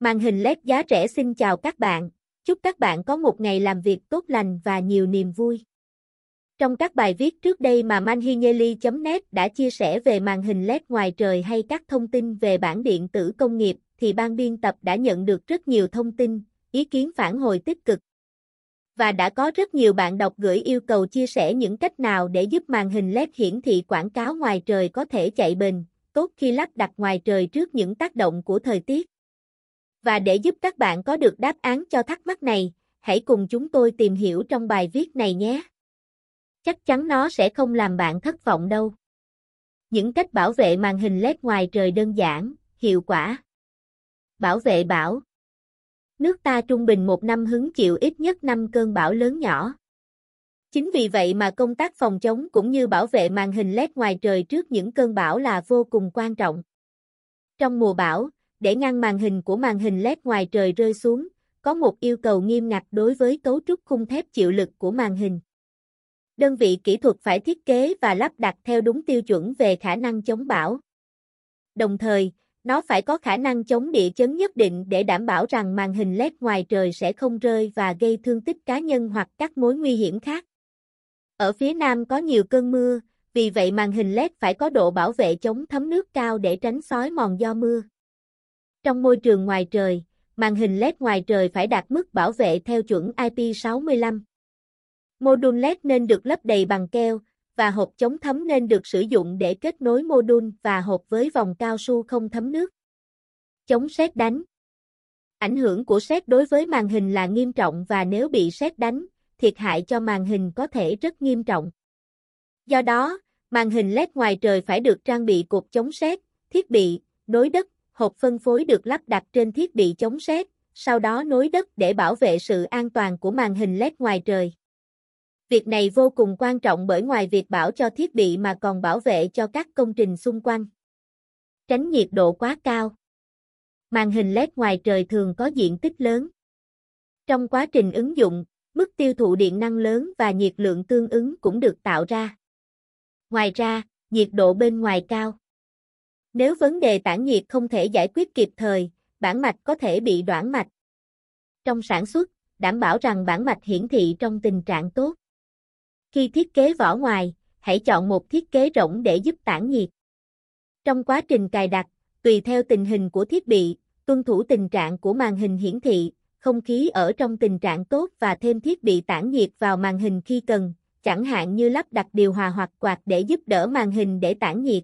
Màn hình LED giá rẻ xin chào các bạn, chúc các bạn có một ngày làm việc tốt lành và nhiều niềm vui. Trong các bài viết trước đây mà manhinyeli.net đã chia sẻ về màn hình LED ngoài trời hay các thông tin về bản điện tử công nghiệp, thì ban biên tập đã nhận được rất nhiều thông tin, ý kiến phản hồi tích cực. Và đã có rất nhiều bạn đọc gửi yêu cầu chia sẻ những cách nào để giúp màn hình LED hiển thị quảng cáo ngoài trời có thể chạy bền, tốt khi lắp đặt ngoài trời trước những tác động của thời tiết. Và để giúp các bạn có được đáp án cho thắc mắc này, hãy cùng chúng tôi tìm hiểu trong bài viết này nhé. Chắc chắn nó sẽ không làm bạn thất vọng đâu. Những cách bảo vệ màn hình LED ngoài trời đơn giản, hiệu quả. Bảo vệ bão. Nước ta trung bình một năm hứng chịu ít nhất 5 cơn bão lớn nhỏ. Chính vì vậy mà công tác phòng chống cũng như bảo vệ màn hình LED ngoài trời trước những cơn bão là vô cùng quan trọng. Trong mùa bão, để ngăn màn hình của màn hình LED ngoài trời rơi xuống, có một yêu cầu nghiêm ngặt đối với cấu trúc khung thép chịu lực của màn hình. Đơn vị kỹ thuật phải thiết kế và lắp đặt theo đúng tiêu chuẩn về khả năng chống bão. Đồng thời, nó phải có khả năng chống địa chấn nhất định để đảm bảo rằng màn hình LED ngoài trời sẽ không rơi và gây thương tích cá nhân hoặc các mối nguy hiểm khác. Ở phía Nam có nhiều cơn mưa, vì vậy màn hình LED phải có độ bảo vệ chống thấm nước cao để tránh sói mòn do mưa. Trong môi trường ngoài trời, màn hình LED ngoài trời phải đạt mức bảo vệ theo chuẩn IP65. Module LED nên được lấp đầy bằng keo, và hộp chống thấm nên được sử dụng để kết nối module và hộp với vòng cao su không thấm nước. Chống sét đánh Ảnh hưởng của sét đối với màn hình là nghiêm trọng và nếu bị sét đánh, thiệt hại cho màn hình có thể rất nghiêm trọng. Do đó, màn hình LED ngoài trời phải được trang bị cột chống sét, thiết bị, nối đất, hộp phân phối được lắp đặt trên thiết bị chống sét, sau đó nối đất để bảo vệ sự an toàn của màn hình LED ngoài trời. Việc này vô cùng quan trọng bởi ngoài việc bảo cho thiết bị mà còn bảo vệ cho các công trình xung quanh. Tránh nhiệt độ quá cao. Màn hình LED ngoài trời thường có diện tích lớn. Trong quá trình ứng dụng, mức tiêu thụ điện năng lớn và nhiệt lượng tương ứng cũng được tạo ra. Ngoài ra, nhiệt độ bên ngoài cao. Nếu vấn đề tản nhiệt không thể giải quyết kịp thời, bản mạch có thể bị đoạn mạch. Trong sản xuất, đảm bảo rằng bản mạch hiển thị trong tình trạng tốt. Khi thiết kế vỏ ngoài, hãy chọn một thiết kế rỗng để giúp tản nhiệt. Trong quá trình cài đặt, tùy theo tình hình của thiết bị, tuân thủ tình trạng của màn hình hiển thị, không khí ở trong tình trạng tốt và thêm thiết bị tản nhiệt vào màn hình khi cần, chẳng hạn như lắp đặt điều hòa hoặc quạt để giúp đỡ màn hình để tản nhiệt.